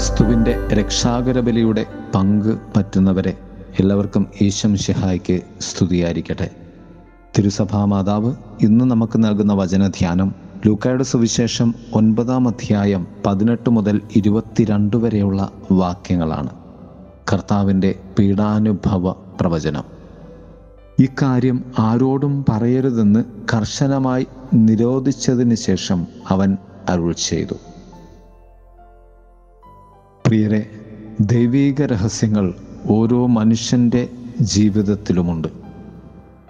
ക്രിസ്തുവിന്റെ രക്ഷാകരബലിയുടെ പങ്ക് പറ്റുന്നവരെ എല്ലാവർക്കും ഈശം ഷിഹായ്ക്ക് സ്തുതിയായിരിക്കട്ടെ. തിരുസഭാ മാതാവ് ഇന്ന് നമുക്ക് നൽകുന്ന വചനധ്യാനം ലൂക്കായുടെ സുവിശേഷം ഒൻപതാം അധ്യായം പതിനെട്ട് മുതൽ ഇരുപത്തിരണ്ട് വരെയുള്ള വാക്യങ്ങളാണ്. കർത്താവിന്റെ പീഡാനുഭവ പ്രവചനം. ഇക്കാര്യം ആരോടും പറയരുതെന്ന് കർശനമായി നിരോധിച്ചതിന് ശേഷം അവൻ അരുൾ ചെയ്തു. പ്രിയരെ ദൈവീക രഹസ്യങ്ങൾ ഓരോ മനുഷ്യന്റെ ജീവിതത്തിലുമുണ്ട്.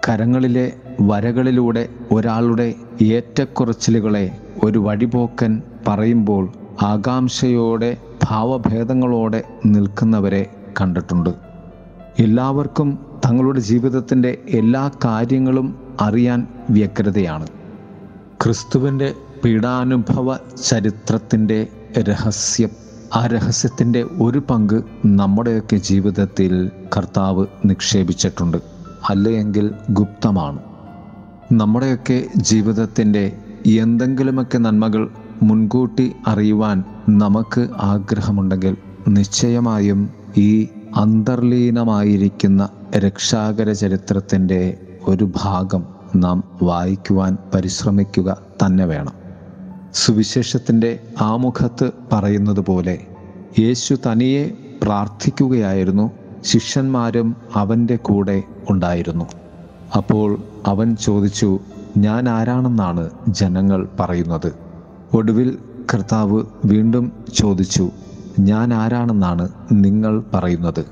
കരങ്ങളിലെ വരകളിലൂടെ ഒരാളുടെ ഏറ്റക്കുറച്ചിലുകളെ ഒരു വഴിപോക്കൻ പറയുമ്പോൾ ആകാംക്ഷയോടെ ഭാവഭേദങ്ങളോടെ നിൽക്കുന്നവരെ കണ്ടിട്ടുണ്ട്. എല്ലാവർക്കും തങ്ങളുടെ ജീവിതത്തിന്റെ എല്ലാ കാര്യങ്ങളും അറിയാൻ വ്യഗ്രതയാണ്. ക്രിസ്തുവിന്റെ പീഡാനുഭവ ചരിത്രത്തിന്റെ രഹസ്യം ആ രഹസ്യത്തിന്റെ ഒരു പങ്ക് നമ്മുടെയൊക്കെ ജീവിതത്തിൽ കർത്താവ് നിക്ഷേപിച്ചിട്ടുണ്ട്. അല്ലെങ്കിൽ ഗുപ്തമാണ്. നമ്മുടെയൊക്കെ ജീവിതത്തിന്റെ എന്തെങ്കിലുമൊക്കെ നന്മകൾ മുൻകൂട്ടി അറിയുവാൻ നമുക്ക് ആഗ്രഹമുണ്ടെങ്കിൽ നിശ്ചയമായും ഈ അന്തർലീനമായിരിക്കുന്ന രക്ഷാകര ചരിത്രത്തിന്റെ ഒരു ഭാഗം നാം വായിക്കുവാൻ പരിശ്രമിക്കുക തന്നെ വേണം. സുവിശേഷത്തിന്റെ ആമുഖത്ത് പറയുന്നത് പോലെ യേശു തനിയെ പ്രാർത്ഥിക്കുകയായിരുന്നു ശിഷ്യന്മാരും അവന്റെ കൂടെ ഉണ്ടായിരുന്നു. അപ്പോൾ അവൻ ചോദിച്ചു ഞാൻ ആരാണെന്നാണ് ജനങ്ങൾ പറയുന്നത്? ഒടുവിൽ കർത്താവ് വീണ്ടും ചോദിച്ചു ഞാൻ ആരാണെന്നാണ് നിങ്ങൾ പറയുന്നത്?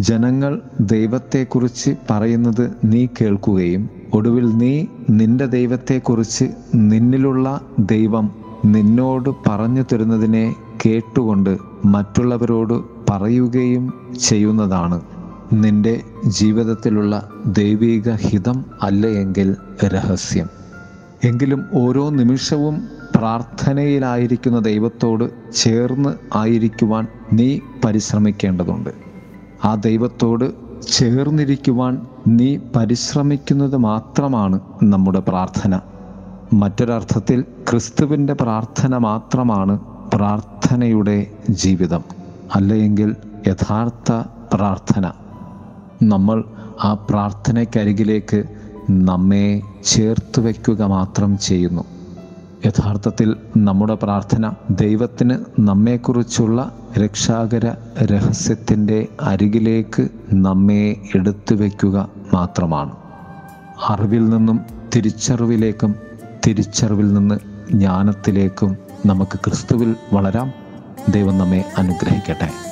ജനങ്ങൾ ദൈവത്തെക്കുറിച്ച് പറയുന്നത് നീ കേൾക്കുകയും ഒടുവിൽ നീ നിന്റെ ദൈവത്തെക്കുറിച്ച് നിന്നിലുള്ള ദൈവം നിന്നോട് പറഞ്ഞു തരുന്നതിനെ കേട്ടുകൊണ്ട് മറ്റുള്ളവരോട് പറയുകയും ചെയ്യുന്നതാണ്. നിന്റെ ജീവിതത്തിലുള്ള ദൈവിക ഹിതം അല്ലയെങ്കിൽ രഹസ്യം. എങ്കിലും ഓരോ നിമിഷവും പ്രാർത്ഥനയിലായിരിക്കുന്ന ദൈവത്തോട് ചേർന്ന് ആയിരിക്കുവാൻ നീ പരിശ്രമിക്കേണ്ടതുണ്ട്. ആ ദൈവത്തോട് ചേർന്നിരിക്കുവാൻ നീ പരിശ്രമിക്കുന്നത് മാത്രമാണ് നമ്മുടെ പ്രാർത്ഥന. മറ്റൊരർത്ഥത്തിൽ ക്രിസ്തുവിന്റെ പ്രാർത്ഥന മാത്രമാണ് പ്രാർത്ഥനയുടെ ജീവിതം അല്ലെങ്കിൽ യഥാർത്ഥ പ്രാർത്ഥന. നമ്മൾ ആ പ്രാർത്ഥനയ്ക്കരികിലേക്ക് നമ്മെ ചേർത്ത് വയ്ക്കുക മാത്രം ചെയ്യുന്നു. യഥാർത്ഥത്തിൽ നമ്മുടെ പ്രാർത്ഥന ദൈവത്തിന് നമ്മെക്കുറിച്ചുള്ള രക്ഷാകര രഹസ്യത്തിന്റെ അരികിലേക്ക് നമ്മെ എടുത്തു വയ്ക്കുക മാത്രമാണ്. അറിവിൽ നിന്നും തിരിച്ചറിവിലേക്കും തിരിച്ചറിവിൽ നിന്ന് ജ്ഞാനത്തിലേക്കും നമുക്ക് ക്രിസ്തുവിൽ വളരാം. ദൈവം നമ്മെ അനുഗ്രഹിക്കട്ടെ.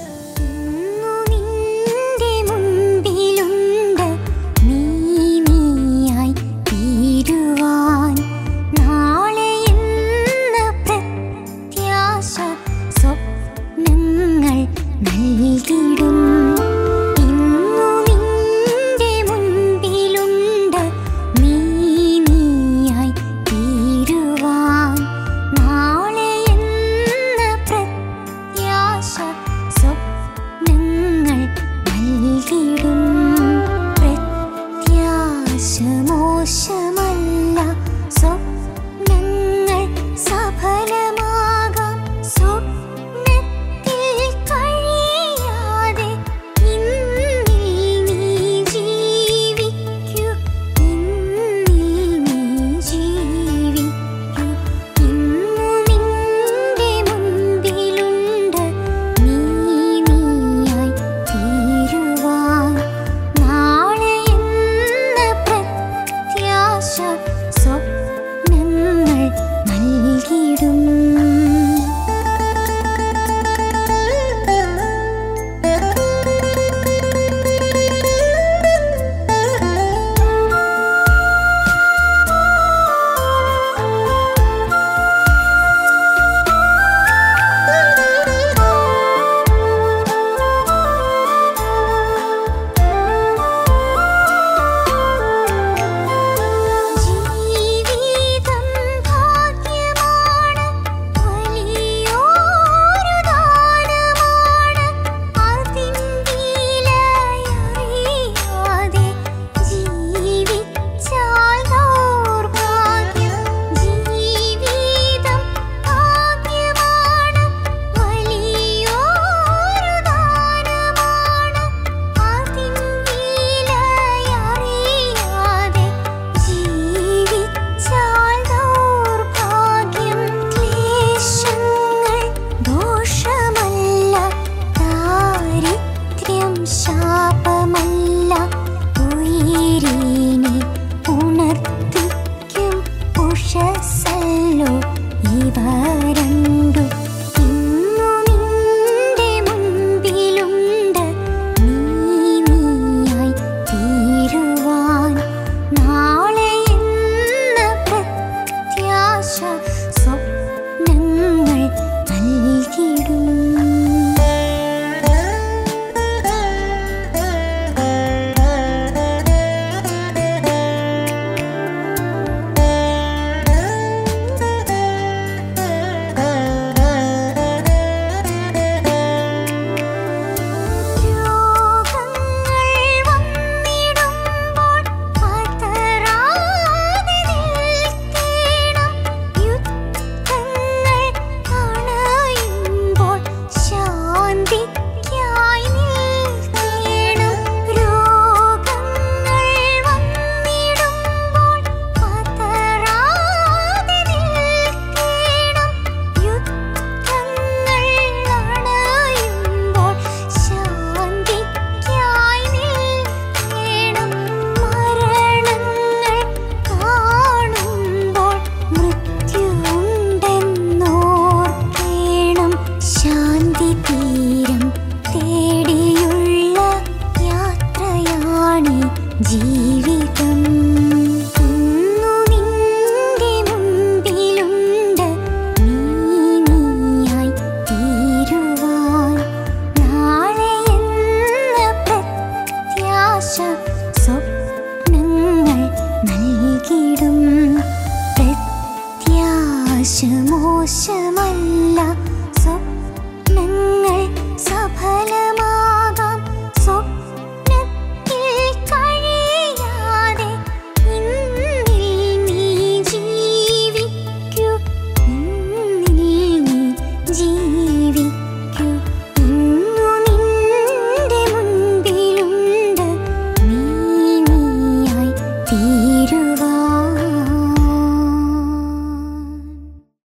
മോശമല്ല സ്വപ്നങ്ങൾ സഫലമാകാം